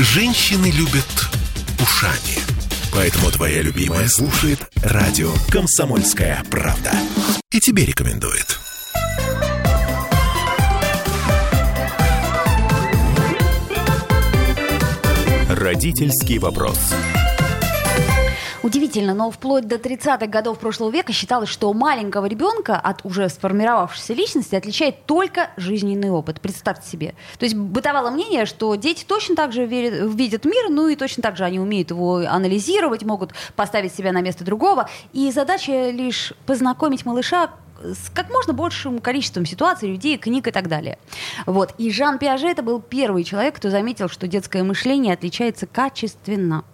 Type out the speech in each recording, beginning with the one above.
Женщины любят ушами. Поэтому твоя любимая слушает радио «Комсомольская правда». И тебе рекомендует. Родительский вопрос. Удивительно, но вплоть до 30-х годов прошлого века считалось, что маленького ребенка от уже сформировавшейся личности отличает только жизненный опыт. Представьте себе. То есть бытовало мнение, что дети точно так же верят, видят мир, ну и точно так же они умеют его анализировать, могут поставить себя на место другого. И задача лишь познакомить малыша с как можно большим количеством ситуаций, людей, книг и так далее. Вот. И Жан Пиаже это был первый человек, кто заметил, что детское мышление отличается качественно.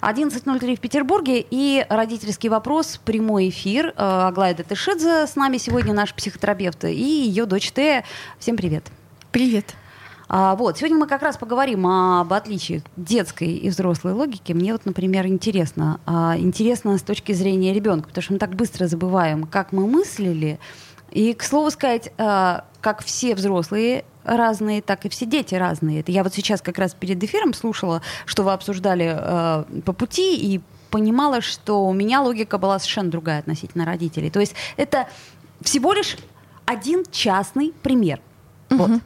11.03 в Петербурге и родительский вопрос, прямой эфир. Э, Аглая Датышидзе с нами сегодня наш психотерапевт и ее дочь Тея. Всем привет. Привет. А, вот, сегодня мы как раз поговорим об отличиях детской и взрослой логики. Мне вот, например, интересно, а, интересно с точки зрения ребенка, потому что мы так быстро забываем, как мы мыслили. И, к слову сказать, а, как все взрослые разные, так и все дети разные. Это я вот сейчас как раз перед эфиром слушала, что вы обсуждали э, по пути и понимала, что у меня логика была совершенно другая относительно родителей. То есть это всего лишь один частный пример. Угу. Вот.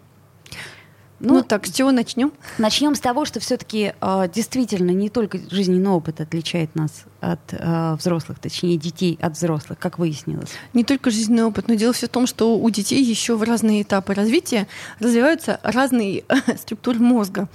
Ну, ну так, с чего начнем? Начнем с того, что все-таки э, действительно не только жизненный опыт отличает нас от э, взрослых, точнее детей от взрослых, как выяснилось. Не только жизненный опыт, но дело все в том, что у детей еще в разные этапы развития развиваются разные структуры мозга.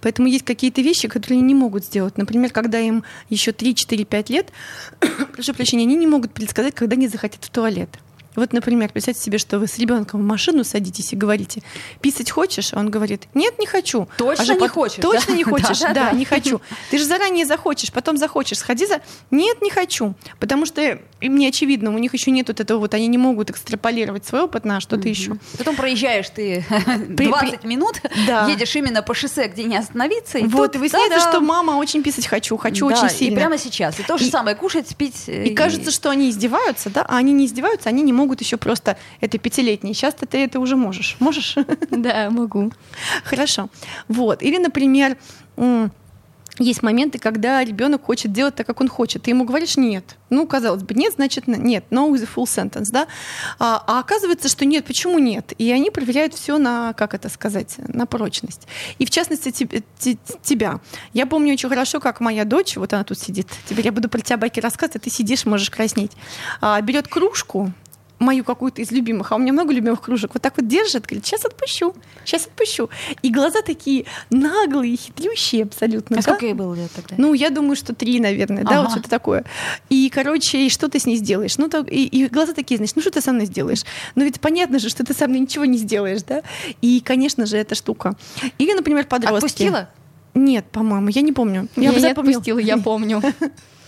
Поэтому есть какие-то вещи, которые они не могут сделать. Например, когда им еще 3, 4, 5 лет, прошу прощения, они не могут предсказать, когда они захотят в туалет. Вот, например, представьте себе, что вы с ребенком в машину садитесь и говорите, писать хочешь? А он говорит, нет, не хочу. Точно а же, не хочешь? Точно да? не хочешь? Да, да, да, не хочу. Ты же заранее захочешь, потом захочешь. Сходи за... Нет, не хочу. Потому что мне очевидно, у них еще нет вот этого вот, они не могут экстраполировать свой опыт на что-то mm-hmm. еще. Потом проезжаешь ты 20 минут, да. едешь именно по шоссе, где не остановиться. И вот, тут, и выясняется, что мама очень писать хочу, хочу да, очень сильно. И прямо сейчас. И то же и, самое, кушать, пить. И, и кажется, что они издеваются, да, а они не издеваются, они не могут могут еще просто это пятилетний. Сейчас ты это уже можешь. Можешь? Да, могу. Хорошо. Вот. Или, например, есть моменты, когда ребенок хочет делать так, как он хочет. Ты ему говоришь нет. Ну, казалось бы, нет, значит нет. No is a full sentence, да? А, а оказывается, что нет, почему нет? И они проверяют все на, как это сказать, на прочность. И в частности тебя. Я помню очень хорошо, как моя дочь, вот она тут сидит, теперь я буду про тебя байки рассказывать, а ты сидишь, можешь краснеть, а, берет кружку, мою какую-то из любимых, а у меня много любимых кружек, вот так вот держит, говорит, сейчас отпущу, сейчас отпущу. И глаза такие наглые, хитрющие абсолютно. А да? сколько ей было лет тогда? Ну, я думаю, что три, наверное, ага. да, вот что-то такое. И, короче, и что ты с ней сделаешь? Ну, так, и, и глаза такие, значит, ну, что ты со мной сделаешь? Ну, ведь понятно же, что ты со мной ничего не сделаешь, да? И, конечно же, эта штука. Или, например, подростки. Отпустила? Нет, по-моему, я не помню. Я, я не отпустила, я помню.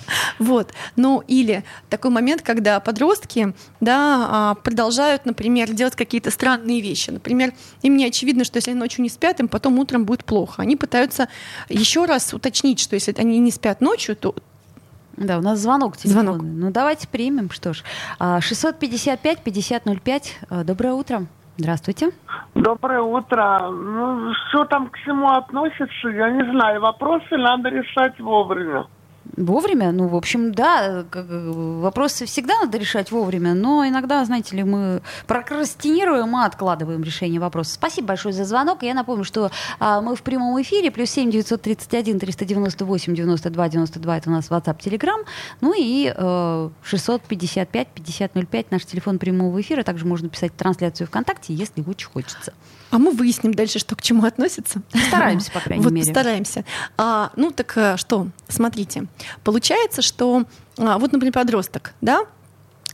Вот. Ну, или такой момент, когда подростки да, а, продолжают, например, делать какие-то странные вещи. Например, им не очевидно, что если они ночью не спят, им потом утром будет плохо. Они пытаются еще раз уточнить, что если они не спят ночью, то да, у нас звонок телефонный. Звонок. Ну, давайте примем, что ж. 655-5005. А, доброе утро. Здравствуйте. Доброе утро. Ну, что там к всему относится, я не знаю. Вопросы надо решать вовремя. Вовремя? Ну, в общем, да, вопросы всегда надо решать вовремя, но иногда, знаете ли, мы прокрастинируем и откладываем решение вопроса. Спасибо большое за звонок. Я напомню, что а, мы в прямом эфире, плюс 7 931 398 92 92, это у нас WhatsApp, Telegram, ну и э, 655 5005 наш телефон прямого эфира. Также можно писать трансляцию ВКонтакте, если очень хочется. А мы выясним дальше, что к чему относится. Стараемся, по крайней вот, мере. Стараемся. А, ну так э, что, смотрите. Получается, что а, вот, например, подросток, да,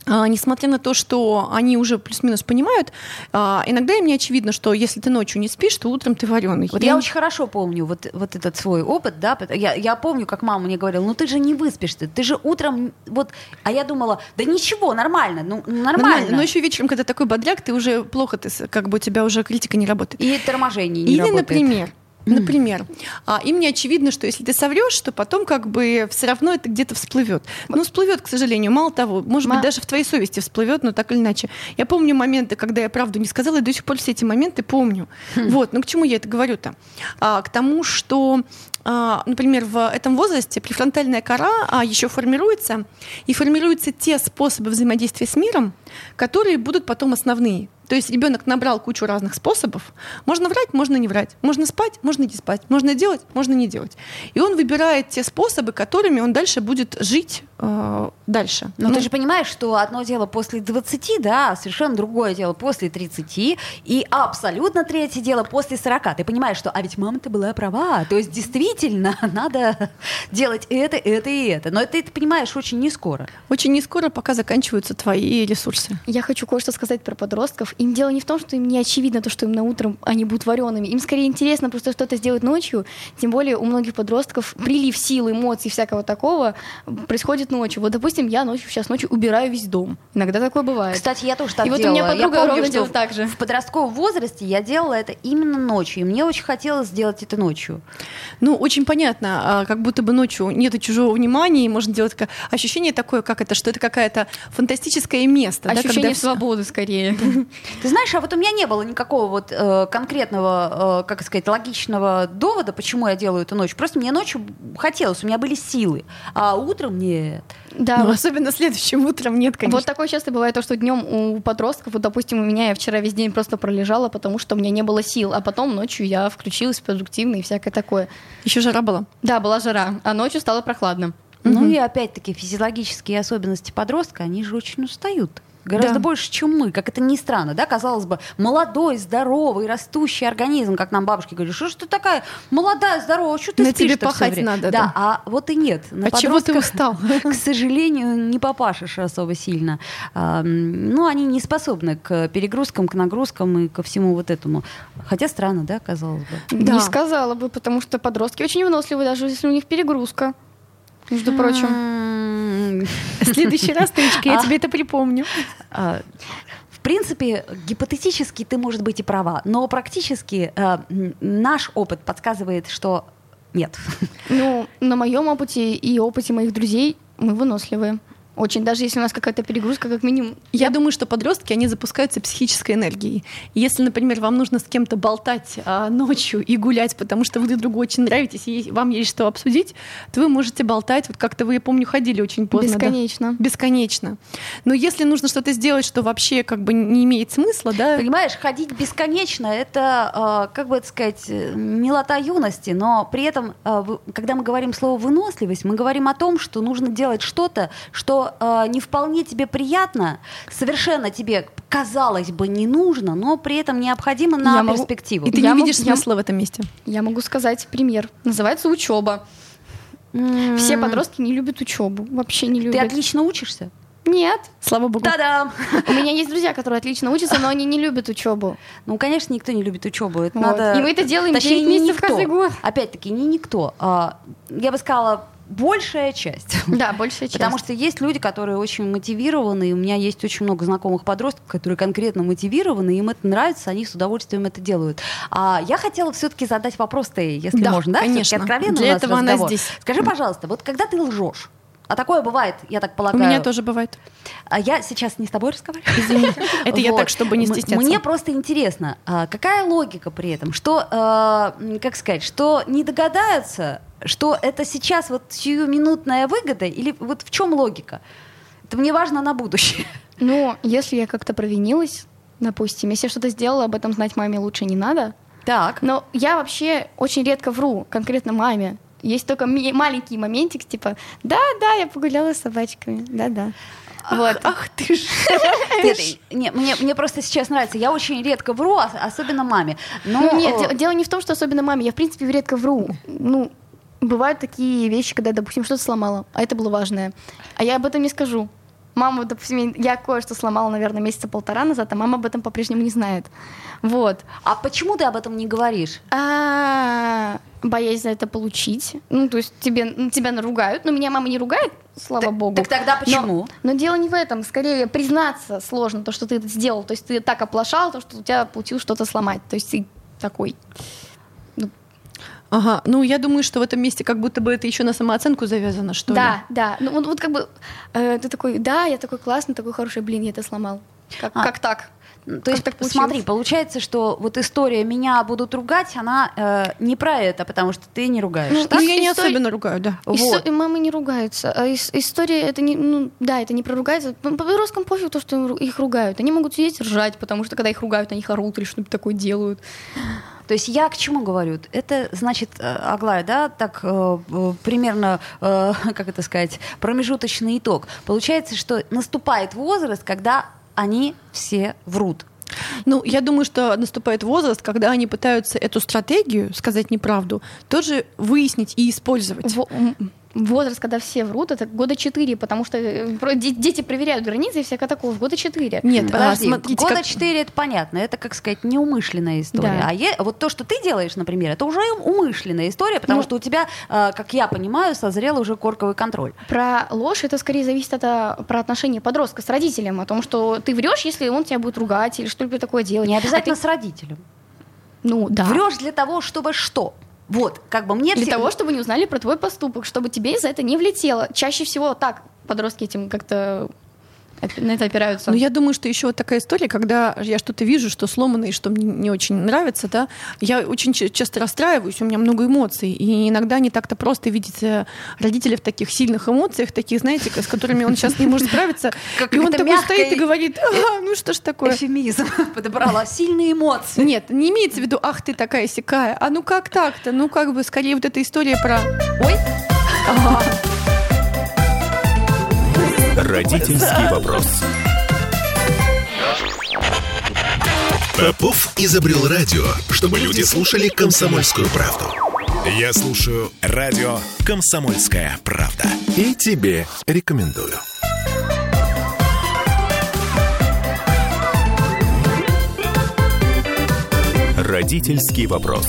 несмотря на то, что они уже плюс-минус понимают, а, иногда им не очевидно, что если ты ночью не спишь, то утром ты вареный. Вот я, я очень хорошо помню вот, вот этот свой опыт, да, я, я помню, как мама мне говорила, ну ты же не выспишься, ты же утром, вот, а я думала, да ничего, нормально, ну нормально. нормально но еще вечером, когда такой бодряк, ты уже плохо, ты, как бы у тебя уже критика не работает. И торможение не Или, работает. например, Например, а, им не очевидно, что если ты соврешь, то потом как бы все равно это где-то всплывет. Ну, всплывет, к сожалению. Мало того, может Ма- быть, даже в твоей совести всплывет, но так или иначе. Я помню моменты, когда я правду не сказала, и до сих пор все эти моменты помню. Вот, ну к чему я это говорю-то? А, к тому, что а, например, в этом возрасте префронтальная кора а, еще формируется, и формируются те способы взаимодействия с миром, которые будут потом основные. То есть ребенок набрал кучу разных способов. Можно врать, можно не врать. Можно спать, можно не спать. Можно делать, можно не делать. И он выбирает те способы, которыми он дальше будет жить э, дальше. Но Ну, ты же понимаешь, что одно дело после 20, да, а совершенно другое дело после 30, и абсолютно третье дело после 40. Ты понимаешь, что, а ведь мама-то была права, то есть действительно надо делать это, это и это. Но это ты понимаешь очень не скоро. Очень не скоро, пока заканчиваются твои ресурсы. Я хочу кое-что сказать про подростков. Им дело не в том, что им не очевидно то, что им на утром они будут вареными. Им скорее интересно просто что-то сделать ночью. Тем более у многих подростков прилив сил, эмоций, всякого такого происходит ночью. Вот, допустим, я ночью сейчас ночью убираю весь дом. Иногда такое бывает. Кстати, я тоже так И вот у делала. меня Я подруга помню, ровно что так же. В подростковом возрасте я делала это именно ночью, и мне очень хотелось сделать это ночью. Ну, очень понятно, а, как будто бы ночью нет чужого внимания, и можно делать такое ощущение такое, как это, что это какое-то фантастическое место. да, Ощущение когда всё- свободы скорее. Ты знаешь, а вот у меня не было никакого вот э, конкретного, э, как сказать, логичного довода, почему я делаю это ночью. Просто мне ночью хотелось, у меня были силы, а утром нет. Да, Ну, вот особенно следующим утром нет, конечно. Вот такое часто бывает, то, что днем у подростков, вот, допустим, у меня я вчера весь день просто пролежала, потому что у меня не было сил, а потом ночью я включилась продуктивно и всякое такое. Еще жара была. Да, была жара, а ночью стало прохладно. Ну и опять-таки физиологические особенности подростка, они же очень устают. Гораздо Да. больше, чем мы, как это ни странно, да, казалось бы, молодой, здоровый, растущий организм, как нам бабушки говорят, что ж ты такая молодая, здоровая, что ты На спишь тебе пахать надо, Да, да. а вот и нет. На От чего ты устал? К сожалению, не попашешь особо сильно. А, Ну, они не способны к перегрузкам, к нагрузкам и ко всему вот этому. Хотя странно, да, казалось бы. Да. Не сказала бы, потому что подростки очень выносливы, даже если у них перегрузка. Между прочим. М, В следующий раз, Таечка, я А. тебе это припомню. А, В принципе, гипотетически ты, может быть, и права, но практически э, наш опыт подсказывает, что нет. Ну, на моем опыте и опыте моих друзей мы выносливые. Очень, даже если у нас какая-то перегрузка, как минимум. Я думаю, что подростки, они запускаются психической энергией. Если, например, вам нужно с кем-то болтать а, ночью и гулять, потому что вы друг другу очень нравитесь, и вам есть что обсудить, то вы можете болтать. Вот как-то вы, я помню, ходили очень поздно. да? Бесконечно. Бесконечно. Но если нужно что-то сделать, что вообще как бы не имеет смысла, да, Понимаешь, ходить бесконечно это, э, как бы это сказать, э, милота юности, но при этом, вы- когда мы говорим слово выносливость, мы говорим о том, что нужно делать что-то, что э, не вполне тебе приятно, совершенно тебе, казалось бы, не нужно, но при этом необходимо на Я могу- перспективу. и ты Я не видишь я- смысла в этом месте. Я могу сказать пример. Называется учеба. Все подростки не любят учебу. Вообще не Ты любят. отлично учишься? Нет. Слава богу. Та-дам! У меня есть друзья, которые отлично учатся, но они не любят учебу. Ну, конечно, никто не любит учебу. Это Вот. надо... И мы это делаем Точнее, 9 не месяцев никто. каждый год. Опять-таки, не никто. А, я бы сказала, большая часть. Да, большая часть. Потому что есть люди, которые очень мотивированы, и у меня есть очень много знакомых подростков, которые конкретно мотивированы, им это нравится, они с удовольствием это делают. А я хотела все-таки задать вопрос ты, если Да, можно, да? конечно. Откровенно Для у этого она разговор. здесь. Скажи, пожалуйста, вот когда ты лжешь, а такое бывает, я так У полагаю. меня тоже бывает. А я сейчас не с тобой разговариваю. Извини. Это я так, чтобы не стесняться. Мне просто интересно, а какая логика при этом? Что, э, как сказать, что не догадаются, что это сейчас вот сиюминутная выгода, или вот в чем логика? Это мне важно на будущее. Ну, если я как-то провинилась, допустим, если я что-то сделала, об этом знать маме лучше не надо. Так. Но я вообще очень редко вру, конкретно маме. Есть только маленький моментик, типа, да-да, я погуляла с собачками, да-да. Вот. Ах ты ж. Нет, не, мне, мне просто сейчас нравится. Я очень редко вру, ос- особенно маме. Но, Ну, нет, э, де- дело не в том, что особенно маме. Я, в принципе, редко вру. Ну, бывают такие вещи, когда, допустим, что-то сломала, а это было важное. А я об этом не скажу. Мама, допустим, я кое-что сломала, наверное, месяца полтора назад, а мама об этом по-прежнему не знает. Вот. А почему ты об этом не говоришь? А боясь за это получить. Ну, то есть тебе, ну, тебя наругают, но меня мама не ругает, слава Так- богу. так тогда Но- почему? Но, дело не в этом. Скорее, признаться сложно, то, что ты это сделал. То есть ты так оплошал, то, что у тебя получилось что-то сломать. То есть ты такой. Ага, ну я думаю, что в этом месте как будто бы это еще на самооценку завязано, что ли. Да, да. Ну вот, вот как бы э, ты такой, да, я такой классный, такой хороший, блин, я это сломал. Как, А. как так? То есть, так получилось? смотри, получается, что вот история «меня будут ругать», она э, не про это, потому что ты не ругаешь. Ну, Ну, так? я не история- особенно ругаю, да. Исто- Вот. Мамы не ругаются. А ис- история это не, ну да, это не про ругаются. По по подросткам пофиг то, что их ругают. Они могут сидеть ржать, потому что когда их ругают, они их орут или что-нибудь такое делают. То есть я к чему говорю? Это значит, э, Аглая, да, так э, примерно, э, как это сказать, промежуточный итог. Получается, что наступает возраст, когда они все врут. Ну, я думаю, что наступает возраст, когда они пытаются эту стратегию, сказать неправду, тоже выяснить и использовать. Возраст, когда все врут, это года четыре, потому что э, дети проверяют границы и всякое такого. В года четыре. Нет, а, Подожди, смотрите, года как- 4 это понятно, это, как сказать, неумышленная история. Да. А е- вот то, что ты делаешь, например, это уже умышленная история, потому Ну. что у тебя, э, как я понимаю, созрел уже корковый контроль. Про ложь это скорее зависит от а, про отношения подростка с родителем, о том, что ты врешь, если он тебя будет ругать или что-либо такое делать. Не А обязательно ты- с родителем. ну да. Врешь для того, чтобы что? Вот, как бы мне Для все- того, чтобы не узнали про твой поступок, чтобы тебе за это не влетело. Чаще всего так подростки этим как-то на это опираются. Но я думаю, что еще вот такая история, когда я что-то вижу, что сломано и что мне не очень нравится, да, я очень ча- часто расстраиваюсь, у меня много эмоций, и иногда не так-то просто видеть э, родителей в таких сильных эмоциях, таких, знаете, с которыми он сейчас не может справиться, и он такой стоит и говорит, «А, ну что ж такое. эфемизм подобрала сильные эмоции. Нет, не имеется в виду, ах ты такая сякая, а ну как так-то, ну как бы скорее вот эта история про... Ой, Родительский вопрос. Попов изобрел радио, чтобы люди слушали комсомольскую правду. Я слушаю радио «Комсомольская правда». И тебе рекомендую. Родительский вопрос.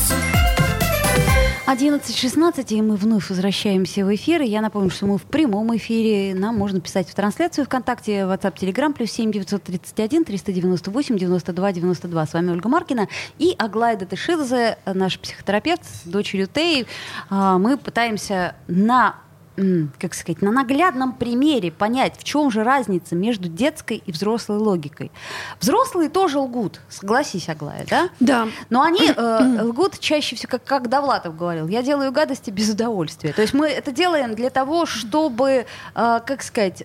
11.16, и мы вновь возвращаемся в эфир. И Я напомню, что мы в прямом эфире. Нам можно писать в трансляцию ВКонтакте, WhatsApp, Telegram, плюс 7 931 398 92 92. С вами Ольга Маркина и Аглая Датышидзе, наш психотерапевт с дочерью Теи. А, Мы пытаемся на как сказать, на наглядном примере понять, в чем же разница между детской и взрослой логикой. Взрослые тоже лгут, согласись, Аглая, да? да, Но они э, лгут чаще всего, как, как Довлатов говорил, я делаю гадости без удовольствия. То есть мы это делаем для того, чтобы, э, как сказать,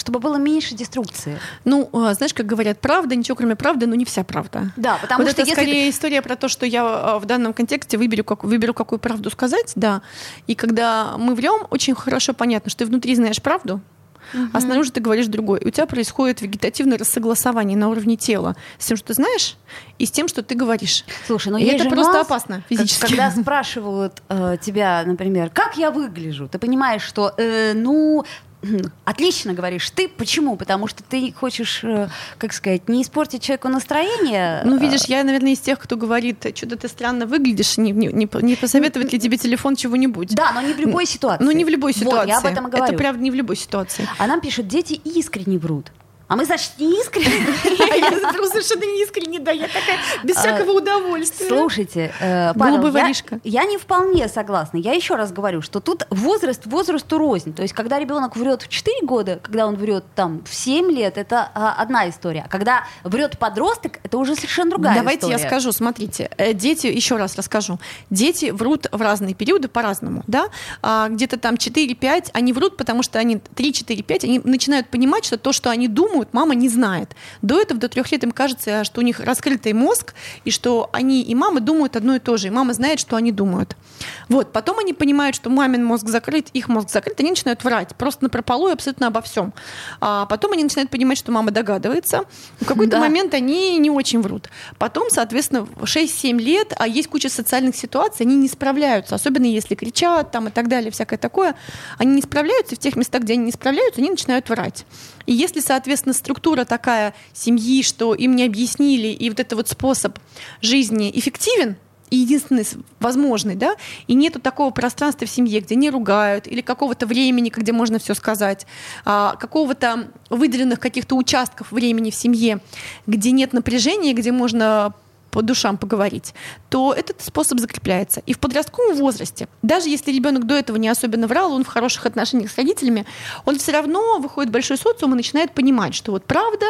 чтобы было меньше деструкции. ну, а, знаешь, как говорят, правда, ничего кроме правды, но не вся правда. Да, потому вот что это если скорее история про то, что я а, в данном контексте выберу, как, выберу, какую правду сказать, да. И когда мы врем, очень хорошо понятно, что ты внутри знаешь правду, а снаружи ты говоришь другой. И у тебя происходит вегетативное рассогласование на уровне тела с тем, что ты знаешь, и с тем, что ты говоришь. Слушай, ну И это просто нюанс, опасно как- физически. Когда спрашивают э, тебя, например, как я выгляжу, ты понимаешь, что, э, ну, отлично говоришь ты. Почему? Потому что ты хочешь, э, как сказать, не испортить человеку настроение. Ну, видишь, я, наверное, из тех, кто говорит, что-то ты странно выглядишь, не, не, не, по- не посоветовать ли тебе телефон чего-нибудь. Да, но не в любой ситуации. Ну, не в любой Вот, ситуации. я об этом и говорю. Это правда не в любой ситуации. А нам пишут, дети искренне врут. А мы, значит, не искренне. Я совершенно не искренне, да, я такая без всякого удовольствия. Слушайте, э, Павел, я, не вполне согласна. Я еще раз говорю, что тут возраст возрасту рознь. То есть, когда ребенок врет в 4 года, когда он врет там в 7 лет, это а, одна история. А когда врет подросток, это уже совершенно другая Давайте история. я скажу, смотрите, э, дети, еще раз расскажу, дети врут в разные периоды по-разному, да, А, где-то там 4-5, они врут, потому что они 3-4-5, они начинают понимать, что то, что они думают, мама не знает. До этого, до трех лет им кажется, что у них раскрытый мозг, и что они и мама думают одно и то же, и мама знает, что они думают. Вот, потом они понимают, что мамин мозг закрыт, их мозг закрыт, они начинают врать, просто напропалую абсолютно обо всем. А потом они начинают понимать, что мама догадывается. В какой-то Да. момент они не очень врут. Потом, соответственно, в 6-7 лет, а есть куча социальных ситуаций, они не справляются, особенно если кричат там и так далее, всякое такое. Они не справляются, и в тех местах, где они не справляются, они начинают врать. И если, соответственно, структура такая семьи, что им не объяснили, и вот этот вот способ жизни эффективен, и единственный возможный, да, и нету такого пространства в семье, где не ругают, или какого-то времени, где можно все сказать, а, какого-то выделенных каких-то участков времени в семье, где нет напряжения, где можно по душам поговорить, то этот способ закрепляется. И в подростковом возрасте, даже если ребенок до этого не особенно врал, он в хороших отношениях с родителями, он все равно выходит в большой социум и начинает понимать, что вот правда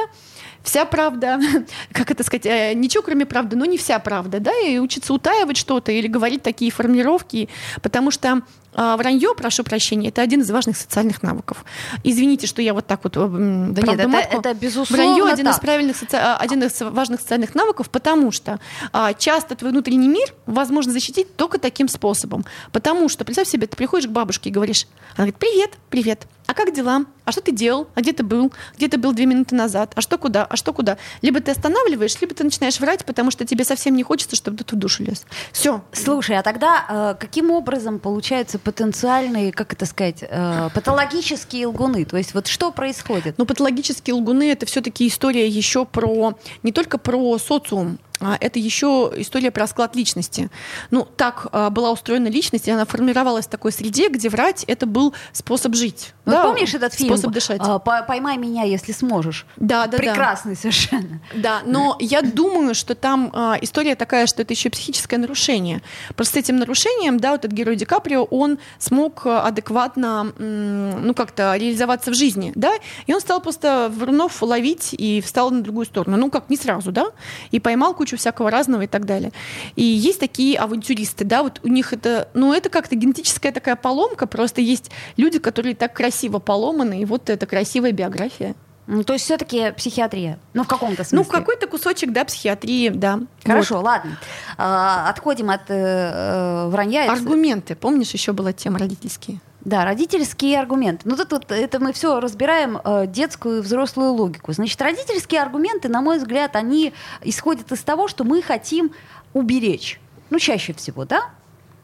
вся правда, как это сказать, э, ничего кроме правды, но не вся правда, да, и учиться утаивать что-то или говорить такие формулировки, потому что а, вранье, прошу прощения, это один из важных социальных навыков. Извините, что я вот так вот... Да нет, это, это безусловно Вранье один из правильных, соци... А, один из важных социальных навыков, потому что а, часто твой внутренний мир возможно защитить только таким способом. Потому что, представь себе, ты приходишь к бабушке и говоришь, она говорит, привет, привет, а как дела? А что ты делал? А где ты был? Где ты был две минуты назад? А что куда? А что куда? Либо ты останавливаешь, либо ты начинаешь врать, потому что тебе совсем не хочется, чтобы ты в душу лез. Все. Слушай, а тогда э, каким образом получается потенциальные, как это сказать, э, патологические лгуны. То есть вот что происходит? Ну, патологические лгуны — это все-таки история еще про, не только про социум, это еще история про склад личности. Ну, так а, была устроена личность, и она формировалась в такой среде, где врать это был способ жить. Ну, да, помнишь этот фильм? Способ дышать. А, «Поймай меня, если сможешь». Да, да, Прекрасный да. совершенно. Да, но я думаю, что там а, история такая, что это еще психическое нарушение. Просто с этим нарушением, да, вот этот герой Ди Каприо, он смог адекватно, ну, как-то реализоваться в жизни, да, и он стал просто врунов ловить и встал на другую сторону. Ну, как не сразу, да, и поймал кучу кучу всякого разного и так далее. И есть такие авантюристы, да, вот у них это, ну, это как-то генетическая такая поломка, просто есть люди, которые так красиво поломаны, и вот это красивая биография. Ну, то есть все-таки психиатрия. Ну, в каком-то смысле. Ну, какой-то кусочек, да, психиатрии, да. Хорошо, вот. ладно. А, отходим от э, э вранья. Аргументы. Помнишь, еще была тема родительские? Да, родительские аргументы. Ну, тут, тут это мы все разбираем э, детскую и взрослую логику. Значит, родительские аргументы, на мой взгляд, они исходят из того, что мы хотим уберечь. Ну, чаще всего, да?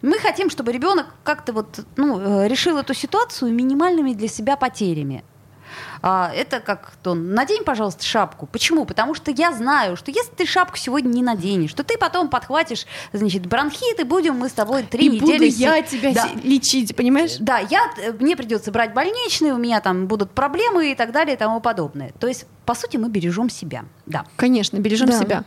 Мы хотим, чтобы ребенок как-то вот, ну, э, решил эту ситуацию минимальными для себя потерями. А, это как то надень, пожалуйста, шапку. Почему? Потому что я знаю, что если ты шапку сегодня не наденешь, то ты потом подхватишь, значит, бронхит, и будем мы с тобой три и недели... буду я тебя да. лечить, понимаешь? Да, я, мне придется брать больничные, у меня там будут проблемы и так далее и тому подобное. То есть, по сути, мы бережем себя. Да. Конечно, бережем да. себя.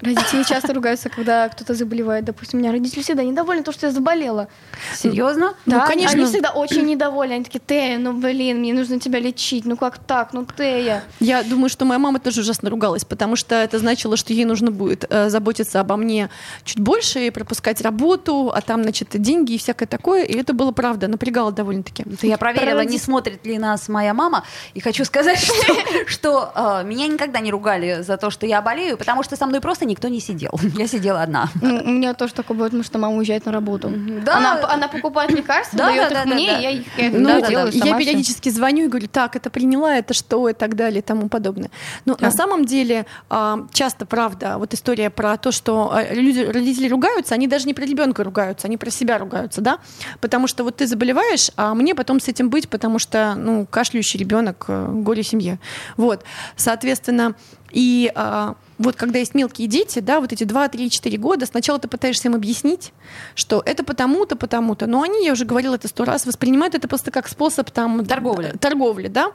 Родители часто ругаются, когда кто-то заболевает. Допустим, у меня родители всегда недовольны, то, что я заболела. Серьезно? Да, ну, конечно. Они всегда очень недовольны. Они такие, Тея, ну блин, мне нужно тебя лечить. Ну как так? Ну Тея. Я думаю, что моя мама тоже ужасно ругалась, потому что это значило, что ей нужно будет э, заботиться обо мне чуть больше и пропускать работу, а там, значит, деньги и всякое такое. И это было правда, напрягало довольно-таки. Я проверила, не смотрит ли нас моя мама. И хочу сказать, что э, меня никогда не ругали за то, что я болею, потому что со мной просто просто никто не сидел. Я сидела одна. Ну, у меня тоже такое бывает, потому что мама уезжает на работу. Да. Она, она покупает лекарства, да, дает да, их да, мне, да. я их я ну, да, делаю да. Я периодически все. звоню и говорю, так, это приняла, это что, и так далее, и тому подобное. Но да. на самом деле а, часто, правда, вот история про то, что а, люди, родители ругаются, они даже не про ребенка ругаются, они про себя ругаются, да? Потому что вот ты заболеваешь, а мне потом с этим быть, потому что, ну, кашляющий ребенок, э, горе семье. Вот, соответственно, и а, вот когда есть мелкие дети, да, вот эти 2, 3, 4 года, сначала ты пытаешься им объяснить, что это потому-то, потому-то, но они, я уже говорила это сто раз, воспринимают это просто как способ там... Торговли. Торговли, да,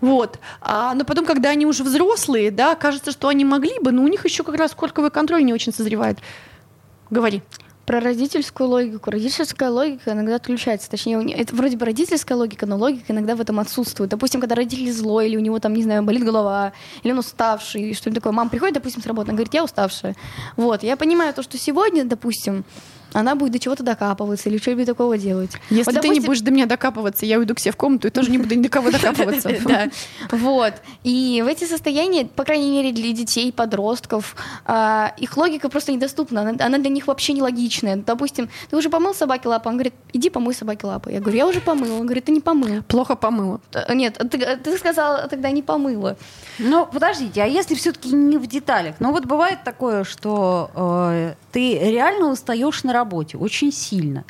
вот. А, но потом, когда они уже взрослые, да, кажется, что они могли бы, но у них еще как раз корковый контроль не очень созревает. Говори про родительскую логику. Родительская логика иногда отключается. Точнее, это вроде бы родительская логика, но логика иногда в этом отсутствует. Допустим, когда родитель злой, или у него там, не знаю, болит голова, или он уставший, что-нибудь такое. Мама приходит, допустим, с работы, она говорит, я уставшая. Вот, я понимаю то, что сегодня, допустим, она будет до чего-то докапываться или что-нибудь такого делать. Если вот, допустим... ты не будешь до меня докапываться, я уйду к себе в комнату и тоже не буду ни до кого докапываться. Да, вот. И в эти состояния, по крайней мере, для детей, подростков, а, их логика просто недоступна. Она для них вообще нелогичная. Допустим, ты уже помыл собаке лапы? Он говорит, иди помой собаке лапы. Я говорю, я уже помыла. Он говорит, ты не помыла. Плохо помыла. Э, нет, ты сказала тогда не помыла. Ну, подождите, а если все-таки не в деталях? Ну, вот бывает такое, что э, ты реально устаешь на работе очень сильно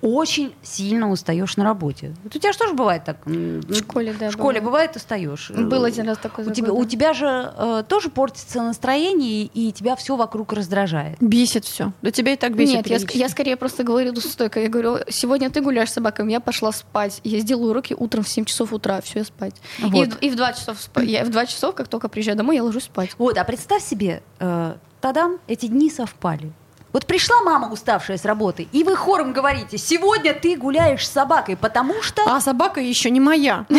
очень сильно устаешь на работе. Вот у тебя же тоже бывает так? В школе, да. В школе бывает, устаешь. Был один раз такой у тебя, у тебя же э, тоже портится настроение, и тебя все вокруг раздражает. Бесит все. Да тебя и так бесит. Нет, я, я скорее просто говорю стойко. Я говорю, сегодня ты гуляешь с собаками, я пошла спать. Я сделаю уроки утром в 7 часов утра, все, я спать. Вот. И, и в 2 часов спать. Я в 2 часов, как только приезжаю домой, я ложусь спать. Вот, а представь себе, э, тадам, эти дни совпали. Вот пришла мама, уставшая с работы, и вы хором говорите, сегодня ты гуляешь с собакой, потому что... А собака еще не моя.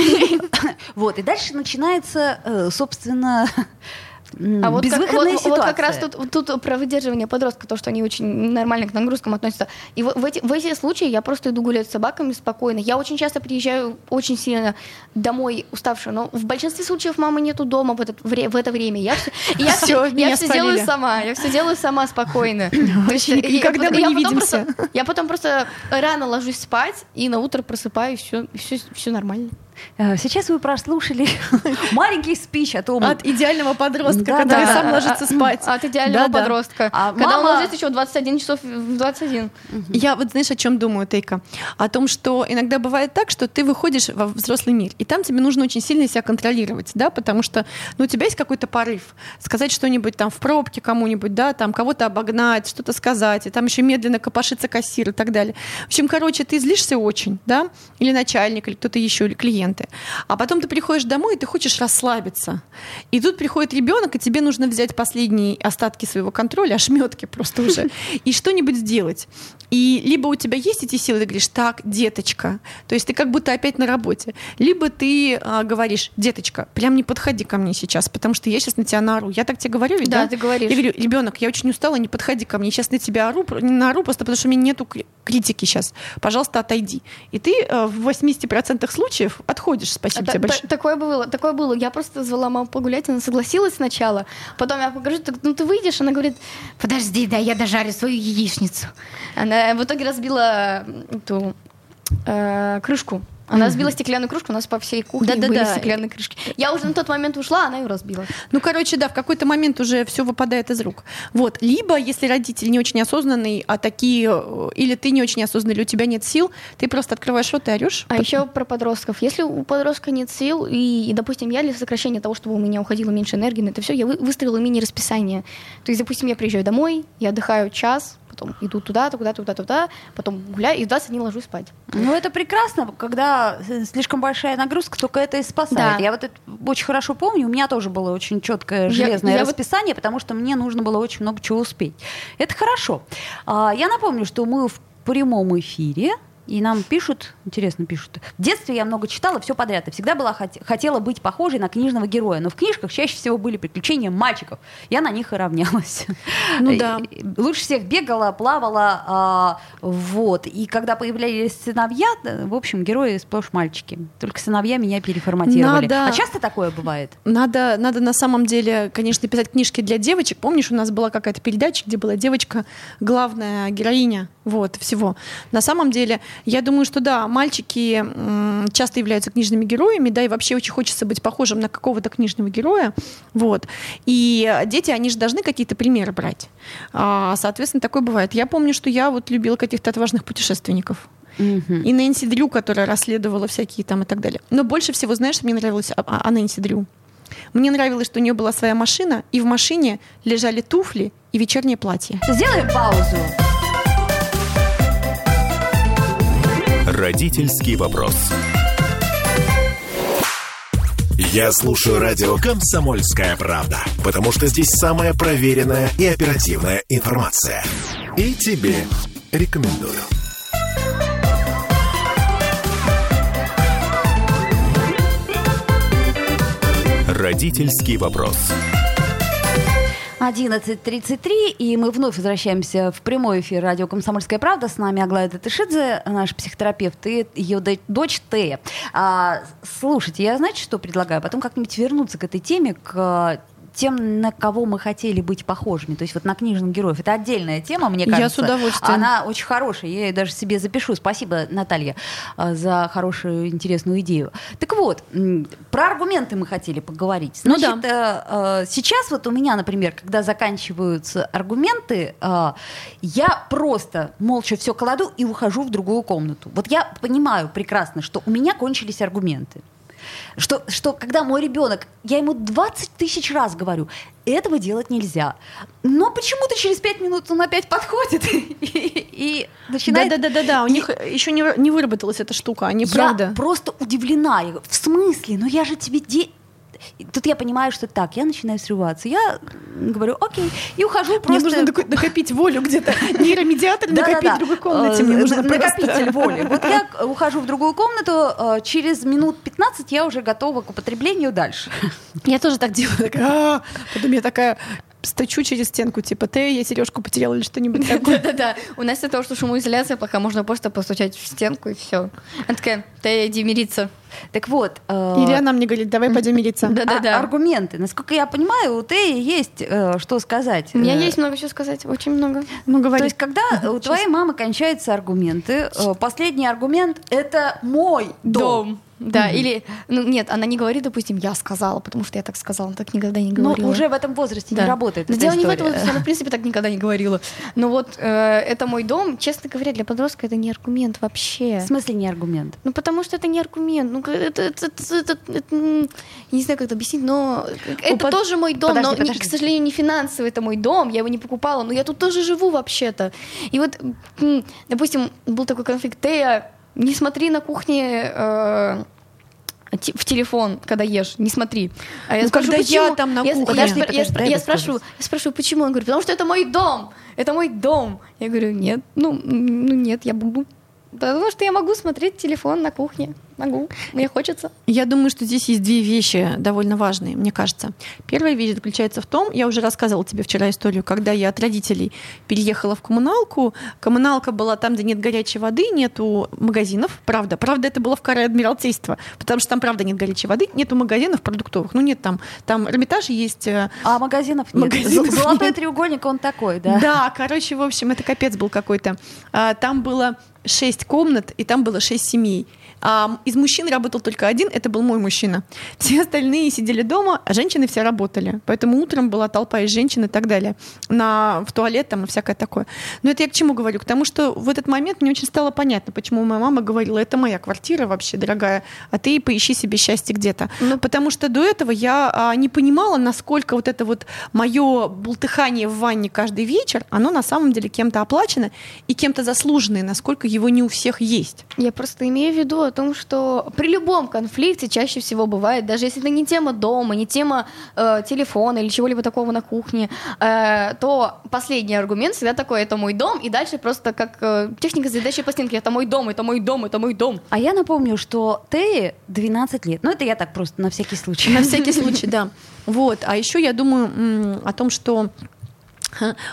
Вот, и дальше начинается, э, собственно, А вот как, безвыходная вот, ситуация. вот как раз тут, тут про выдерживание подростка, то, что они очень нормально к нагрузкам относятся. И в, в эти, в эти случаи я просто иду гулять с собаками спокойно. Я очень часто приезжаю очень сильно домой уставшая, но в большинстве случаев мамы нету дома в, этот, в это время. Я все, я все, я все делаю сама, я все делаю сама спокойно. Никогда мы не видимся. Я потом просто рано ложусь спать, и на утро просыпаюсь, все нормально. Э, Сейчас вы прослушали маленький спич о том, От идеального подростка, Да, который да. сам ложится спать. От идеального Да-да. подростка. А Когда он мама- ложится еще в 21 часов в 21. Я вот знаешь, о чем думаю, Тейка? О том, что иногда бывает так, что ты выходишь во взрослый мир, и там тебе нужно очень сильно себя контролировать, да, потому что ну, у тебя есть какой-то порыв сказать что-нибудь там в пробке кому-нибудь, да, там кого-то обогнать, что-то сказать, и там еще медленно копошится кассир и так далее. В общем, короче, ты злишься очень, да, или начальник, или кто-то еще, или клиенты. А потом ты приходишь домой, и ты хочешь расслабиться. И тут приходит ребенок, и тебе нужно взять последние остатки своего контроля, ошметки просто уже, и что-нибудь сделать. И либо у тебя есть эти силы, ты говоришь, так, деточка, то есть ты как будто опять на работе, либо ты а, говоришь, деточка, прям не подходи ко мне сейчас, потому что я сейчас на тебя наору. Я так тебе говорю, ведь, Да, да? ты говоришь. Я говорю, ребенок, я очень устала, не подходи ко мне, сейчас на тебя ору, не наору, просто потому что у меня нету кри- критики сейчас. Пожалуйста, отойди. И ты э, в 80% случаев отходишь, спасибо Та- тебе та- большое. Такое было, такое было. Я просто звала маму погулять, она согласилась сначала. Потом я покажу, так, ну ты выйдешь, она говорит, подожди, да я дожарю свою яичницу. Она в итоге разбила эту э, крышку. Она разбила стеклянную кружку, у нас по всей кухне Да-да-да. были стеклянные крышки. Я уже на тот момент ушла, она ее разбила. Ну, короче, да, в какой-то момент уже все выпадает из рук. Вот. Либо, если родитель не очень осознанный, а такие, э, или ты не очень осознанный, или у тебя нет сил, ты просто открываешь рот и орешь. А еще про подростков. Если у подростка нет сил, и, и, допустим, я для сокращения того, чтобы у меня уходило меньше энергии на это все, я вы- выстроила мини-расписание. То есть, допустим, я приезжаю домой, я отдыхаю час, потом иду туда-то, куда-то, туда-то, туда, потом гуляю, и в 20 не ложусь спать. Ну, это прекрасно, когда э, слишком большая нагрузка, только это и спасает. Да. Я вот это очень хорошо помню, у меня тоже было очень четкое Я- железное я вот- расписание, потому что мне нужно было очень много чего успеть. Это хорошо. А, Я напомню, что мы в прямом эфире, и нам пишут, интересно пишут, в детстве я много читала, все подряд, и всегда была хот- хотела быть похожей на книжного героя, но в книжках чаще всего были приключения мальчиков. Я на них и равнялась. Ну да. Лучше всех бегала, плавала, а, вот. И когда появлялись сыновья, да, в общем, герои сплошь мальчики. Только сыновья меня переформатировали. Надо- А часто такое бывает? Надо, надо на самом деле, конечно, писать книжки для девочек. Помнишь, у нас была какая-то передача, где была девочка, главная героиня вот, всего. На самом деле, я думаю, что да, мальчики часто являются книжными героями, да, и вообще очень хочется быть похожим на какого-то книжного героя. Вот. И дети, они же должны какие-то примеры брать. А, соответственно, такое бывает. Я помню, что я вот любила каких-то отважных путешественников. И Нэнси Дрю, которая расследовала всякие там и так далее. Но больше всего, знаешь, мне нравилось о, о Нэнси Дрю. Мне нравилось, что у нее была своя машина, и в машине лежали туфли и вечернее платье. Сделаем паузу. Родительский вопрос. Я слушаю радио «Комсомольская правда», потому что здесь самая проверенная и оперативная информация. И тебе рекомендую. Родительский вопрос. 11.33, и мы вновь возвращаемся в прямой эфир радио «Комсомольская правда». С нами Аглая Татышидзе, наш психотерапевт, и ее до- дочь Тея. А, слушайте, я знаете, что предлагаю? Потом как-нибудь вернуться к этой теме, к тем, на кого мы хотели быть похожими, то есть вот на книжных героев. Это отдельная тема, мне Я кажется. с удовольствием. Она очень хорошая, я ее даже себе запишу. Спасибо, Наталья, а, за хорошую, интересную идею. Так вот, про аргументы мы хотели поговорить. Ну Значит, э, э, сейчас вот у меня, например, когда заканчиваются аргументы, э, я просто молча все кладу и ухожу в другую комнату. Вот я понимаю прекрасно, что у меня кончились аргументы. Что, что когда мой ребенок, я ему 20 тысяч раз говорю, этого делать нельзя. Но почему-то через 5 минут он опять подходит и, и начинает... Да-да-да-да, у и- них еще не, не выработалась эта штука, они я правда. просто удивлена. Я говорю, в смысле? Ну я же тебе... де- тут я понимаю, что так, я начинаю срываться. Я говорю, окей, и ухожу Мне просто... нужно доку- накопить волю где-то. Нейромедиатор накопить в другой комнате. Мне Э, нужно на- Накопитель воли. Вот я ухожу в другую комнату, э, через минут 15 я уже готова к употреблению дальше. Я тоже так делаю. Потом я такая стучу через стенку, типа, ты, я сережку потеряла или что-нибудь такое. Да-да-да. У нас из-за того, что шумоизоляция пока можно просто постучать в стенку и все. Она такая, иди мириться. Так вот... э, Или она мне говорит, давай пойдем мириться. Да-да-да. а- аргументы. Насколько я понимаю, у Теи есть э, что сказать. У меня Э, есть много чего сказать, очень много. Ну, То говори. есть, когда у твоей мамы кончаются аргументы, последний аргумент — это мой дом. Да, или, ну нет, она не говорит, допустим, я сказала, потому что я так сказала, она так никогда не Но говорила. уже в этом возрасте Да. не работает Но эта дело не в история. этом, возрасте, она, в принципе, так никогда не говорила. Но вот э, это мой дом, честно говоря, для подростка это не аргумент вообще. В смысле не аргумент? Ну, потому что это не аргумент. Ну, это, это, это- это- это, я не знаю, как это объяснить, но это под- тоже мой дом, подожди, но, подожди. к сожалению, не финансовый, это мой дом, я его не покупала, но я тут тоже живу вообще-то. И вот, допустим, был такой конфликт, Тея, не смотри на кухне э, в телефон, когда ешь, не смотри. А Ну, когда я там на я, кухне. я Подожди, я подожди, дай я спрашиваю, я спрашиваю, почему? Он говорит, потому что это мой дом, это мой дом. Я говорю, нет, ну, ну нет, я буду. Потому что я могу смотреть телефон на кухне. Могу. Мне хочется. Я думаю, что здесь есть две вещи довольно важные, мне кажется. Первая вещь заключается в том, я уже рассказывала тебе вчера историю, когда я от родителей переехала в коммуналку. Коммуналка была там, где нет горячей воды, нету магазинов, правда. Правда, это было в каре Адмиралтейства, потому что там, правда, нет горячей воды, нету магазинов продуктовых, ну нет там. Там Эрмитаж есть, э, А магазинов нет. Магазинов Золотой нет. треугольник, он такой, да? Да, короче, в общем, это капец был какой-то. А, Там было шесть комнат, и там было шесть семей. А из мужчин работал только один, это был мой мужчина. Все остальные сидели дома, а женщины все работали. Поэтому утром была толпа из женщин и так далее. На, в туалет там и всякое такое. Но это я к чему говорю? К тому, что в этот момент мне очень стало понятно, почему моя мама говорила, это моя квартира вообще, дорогая, а ты поищи себе счастье где-то. Потому что до этого я а, не понимала, насколько вот это вот мое бултыхание в ванне каждый вечер, оно на самом деле кем-то оплачено и кем-то заслуженное, насколько его не у всех есть. Я просто имею в виду о том, что при любом конфликте чаще всего бывает, даже если это не тема дома, не тема э, телефона или чего-либо такого на кухне, э, то последний аргумент всегда такой, это мой дом, и дальше просто как э, техника задачи по стенке, это мой дом, это мой дом, это мой дом. А я напомню, что Теи 12 лет. Ну, это я так просто на всякий случай. На всякий случай, да. Вот. А еще я думаю о том, что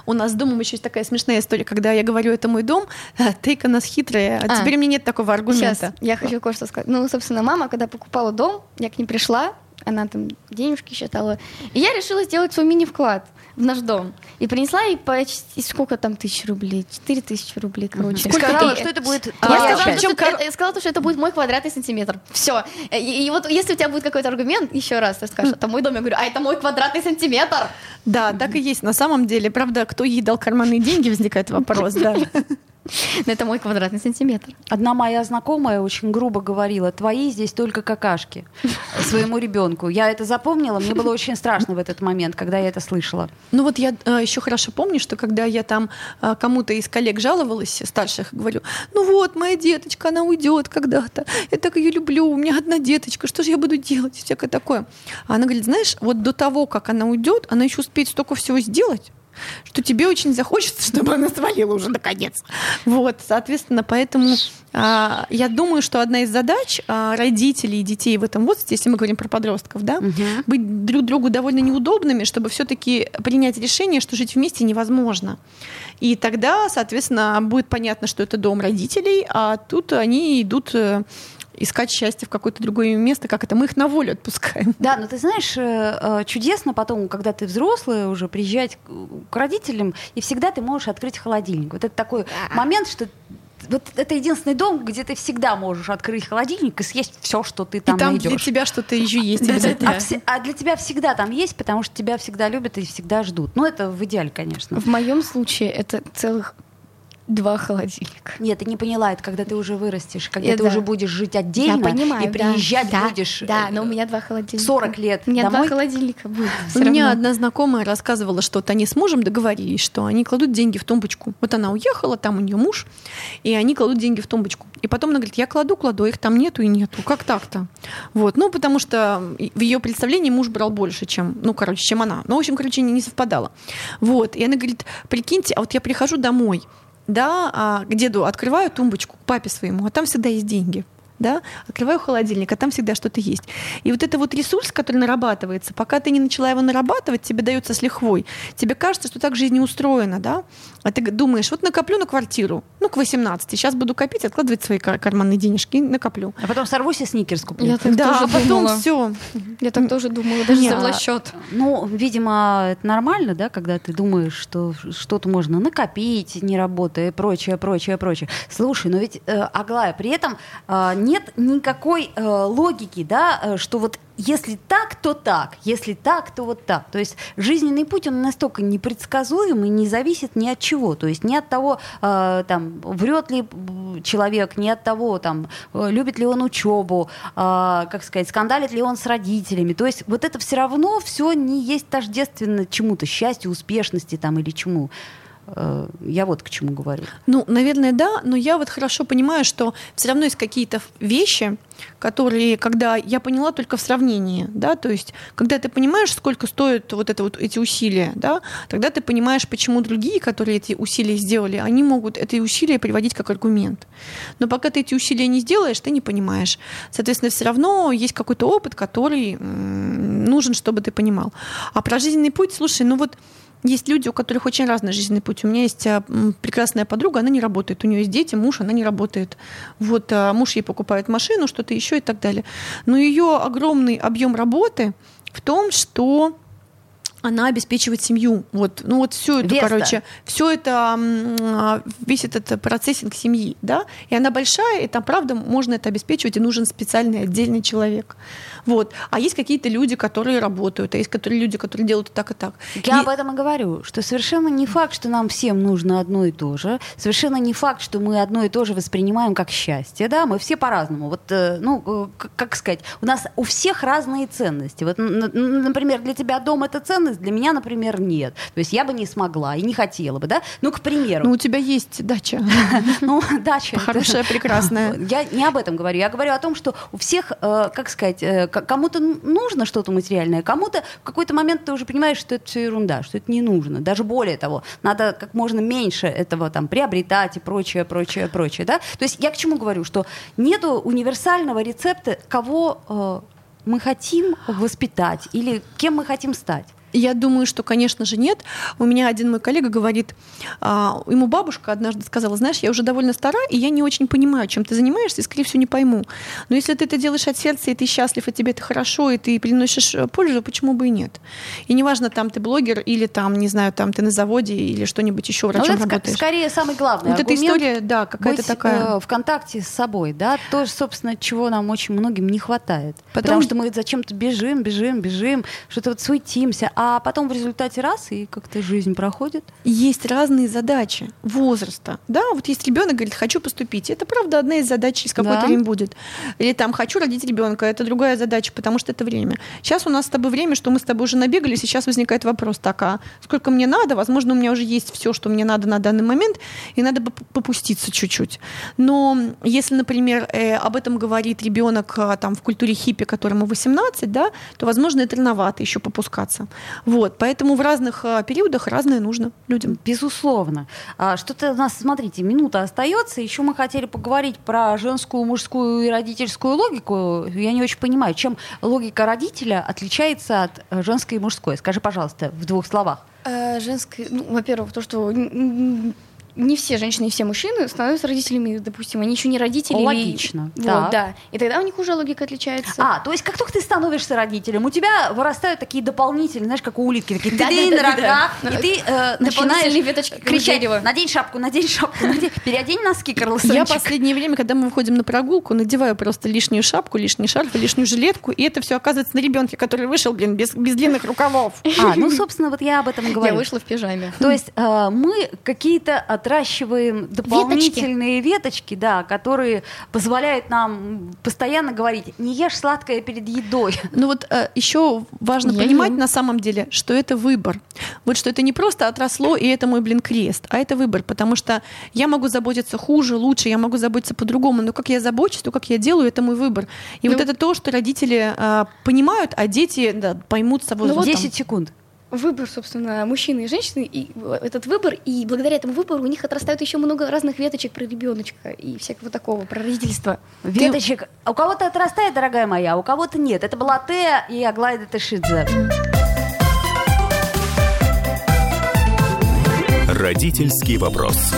у нас с домом еще есть такая смешная история, когда я говорю, это мой дом, а, тейка нас хитрая, а А. теперь мне нет такого аргумента. Сейчас, я хочу кое-что сказать. Ну, собственно, мама, когда покупала дом, я к ней пришла, она там денежки считала, и я решила сделать свой мини-вклад в наш дом. И принесла ей почти, сколько там тысяч рублей? Четыре тысячи рублей, короче. И сказала, И- что это будет Я А, сказала, часть. что кор- я сказала, то, что это будет мой квадратный сантиметр. Все. И, и вот если у тебя будет какой-то аргумент, еще раз ты скажешь, это мой дом, я говорю, а это мой квадратный сантиметр. Да, так и есть. На самом деле, правда, кто ей дал карманные деньги, возникает вопрос, да. Но это мой квадратный сантиметр. Одна моя знакомая очень грубо говорила, твои здесь только какашки своему ребенку. Я это запомнила, мне было очень страшно в этот момент, когда я это слышала. Ну вот я еще хорошо помню, что когда я там э, кому-то из коллег жаловалась, старших, говорю, ну вот, моя деточка, она уйдет когда-то, я так ее люблю, у меня одна деточка, что же я буду делать, всякое такое. А она говорит, знаешь, вот до того, как она уйдет, она еще успеет столько всего сделать, что тебе очень захочется, чтобы она свалила уже наконец. Вот, соответственно, поэтому а, я думаю, что одна из задач а, родителей и детей в этом возрасте, если мы говорим про подростков, да, быть друг другу довольно неудобными, чтобы все-таки принять решение, что жить вместе невозможно. И тогда, соответственно, будет понятно, что это дом родителей, а тут они идут э, искать счастье в какое-то другое место, как это мы их на волю отпускаем. Да, но ты знаешь, э, э, чудесно потом, когда ты взрослый, уже приезжать к родителям, и всегда ты можешь открыть холодильник. Вот это такой момент, что вот это единственный дом, где ты всегда можешь открыть холодильник и съесть все, что ты там, и там найдешь. для тебя что-то еще есть обязательно. А, а для тебя всегда там есть, потому что тебя всегда любят и всегда ждут. Ну, это в идеале, конечно. В моем случае это целых Два холодильника. Нет, ты не поняла, это когда ты уже вырастешь, когда Я ты да. уже будешь жить отдельно Я понимаю, и да. приезжать да, будешь. Да, э, но у меня два холодильника. 40 лет У меня домой? два холодильника будет. У меня равно. одна знакомая рассказывала, что вот они с мужем договорились, что они кладут деньги в тумбочку. Вот она уехала, там у нее муж, и они кладут деньги в тумбочку. И потом она говорит, я кладу, кладу, а их там нету и нету. Как так-то? Вот, ну, потому что в ее представлении муж брал больше, чем, ну, короче, чем она. Ну, в общем, короче, не, не совпадало. Вот, и она говорит, прикиньте, а вот я прихожу домой, да, а, к деду открываю тумбочку, к папе своему, а там всегда есть деньги. Да? Открываю холодильник, а там всегда что-то есть. И вот это вот ресурс, который нарабатывается, пока ты не начала его нарабатывать, тебе дается с лихвой. Тебе кажется, что так жизнь не устроена, да? А ты думаешь, вот накоплю на квартиру, ну, к 18, сейчас буду копить, откладывать свои кар- карманные денежки и накоплю. А потом сорвусь и сникерс куплю. Я так да, тоже а потом думала. все. Я так тоже думала, даже Не, за а- власчет. Ну, видимо, это нормально, да, когда ты думаешь, что что-то можно накопить, не работая, прочее, прочее, прочее. Слушай, но ведь, э, Аглая, при этом э, нет никакой э, логики, да, э, что вот если так, то так, если так, то вот так. То есть жизненный путь, он настолько непредсказуем и не зависит ни от чего. То есть ни от того, э, там, врет ли человек, ни от того, там, э, любит ли он учебу, э, как сказать, скандалит ли он с родителями. То есть вот это все равно все не есть тождественно чему-то, счастью, успешности там или чему. Э, Я вот к чему говорю. Ну, наверное, да, но я вот хорошо понимаю, что все равно есть какие-то вещи, которые, когда я поняла только в сравнении, да, то есть, когда ты понимаешь, сколько стоят вот это вот эти усилия, да, тогда ты понимаешь, почему другие, которые эти усилия сделали, они могут эти усилия приводить как аргумент. Но пока ты эти усилия не сделаешь, ты не понимаешь. Соответственно, все равно есть какой-то опыт, который нужен, чтобы ты понимал. А про жизненный путь, слушай, ну вот есть люди, у которых очень разный жизненный путь. У меня есть а, прекрасная подруга, она не работает. У нее есть дети, муж, она не работает. Вот а, муж ей покупает машину, что-то еще и так далее. Но ее огромный объем работы в том, что она обеспечивает семью. Вот, ну вот все это, Веста. короче, все это, а, весь этот процессинг семьи, да, и она большая, и там, правда, можно это обеспечивать, и нужен специальный отдельный человек. Вот. А есть какие-то люди, которые работают, а есть которые люди, которые делают и так, и так. Я И- об этом и говорю, что совершенно не факт, что нам всем нужно одно и то же. Совершенно не факт, что мы одно и то же воспринимаем как счастье. Да, мы все по-разному. Вот, э, ну, э, как сказать, у нас у всех разные ценности. Вот, например, для тебя дом это ценность, для меня, например, нет. То есть я бы не смогла и не хотела бы, да. Ну, к примеру. Ну, у тебя есть дача. Ну, дача. Хорошая, прекрасная. Я не об этом говорю. Я говорю о том, что у всех, э, как сказать, кому-то нужно что-то материальное, кому-то в какой-то момент ты уже понимаешь, что это все ерунда, что это не нужно. Даже более того, надо как можно меньше этого там приобретать и прочее, прочее, прочее. Да? То есть я к чему говорю, что нету универсального рецепта, кого э, мы хотим воспитать или кем мы хотим стать. Я думаю, что, конечно же, нет. У меня один мой коллега говорит, а, ему бабушка однажды сказала, знаешь, я уже довольно стара, и я не очень понимаю, чем ты занимаешься, и, скорее всего, не пойму. Но если ты это делаешь от сердца, и ты счастлив, и тебе это хорошо, и ты приносишь э, пользу, почему бы и нет? И неважно, там ты блогер, или там, не знаю, там ты на заводе, или что-нибудь еще врачом это ска- работаешь. скорее самый главный Вот эта история, да, какая-то такая. э, в контакте с собой, да, то, собственно, чего нам очень многим не хватает. Потом- Потому что мы зачем-то бежим, бежим, бежим, что-то вот суетимся, а потом в результате раз, и как-то жизнь проходит. есть разные задачи возраста. Да, вот есть ребенок, говорит, хочу поступить. Это правда одна из задач, из какое-то Да. время будет. Или там хочу родить ребенка, это другая задача, потому что это время. Сейчас у нас с тобой время, что мы с тобой уже набегали, сейчас возникает вопрос, так, а сколько мне надо? Возможно, у меня уже есть все, что мне надо на данный момент, и надо попуститься чуть-чуть. Но если, например, э, об этом говорит ребенок а, там в культуре хиппи, которому 18, да, то, возможно, это рановато еще попускаться. Вот, поэтому в разных а, периодах разное нужно людям. Безусловно. А, Что-то у нас, смотрите, минута остается. Еще мы хотели поговорить про женскую, мужскую и родительскую логику. Я не очень понимаю, чем логика родителя отличается от э, женской и мужской. Скажи, пожалуйста, в двух словах. Э, женское, ну, во-первых, то, что не все женщины и все мужчины становятся родителями, допустим, они еще не родители. Логично, Вот, так. да. И тогда у них уже логика отличается. А, то есть как только ты становишься родителем, у тебя вырастают такие дополнительные, знаешь, как у улитки, такие Да, да, да, рога, да. и ты э, начинаешь веточки кричать, дерева. надень шапку, надень шапку, надень- переодень носки, Карлсончик. Я последнее время, когда мы выходим на прогулку, надеваю просто лишнюю шапку, лишний шарф, и лишнюю жилетку, и это все оказывается на ребенке, который вышел, блин, без, без длинных рукавов. А, ну, собственно, вот я об этом и Я говорю. вышла в пижаме. То есть э, мы какие-то от отращиваем дополнительные веточки, да, которые позволяют нам постоянно говорить, не ешь сладкое перед едой. Ну вот э, еще важно Я понимать ем. на самом деле, что это выбор. Вот что это не просто отросло, и это мой, блин, крест, а это выбор, потому что я могу заботиться хуже, лучше, я могу заботиться по-другому, но как я забочусь, то, как я делаю, это мой выбор. И вот Ну- это то, что родители э, понимают, а дети да, поймут с Ну, возрастом. 10 секунд. Выбор, собственно, мужчины и женщины, и этот выбор, и благодаря этому выбору у них отрастает еще много разных веточек про ребеночка и всякого такого, про родительство. Веточек. У кого-то отрастает, дорогая моя, а у кого-то нет. Это была Тея и Аглайда Тышидзе. Родительский вопрос.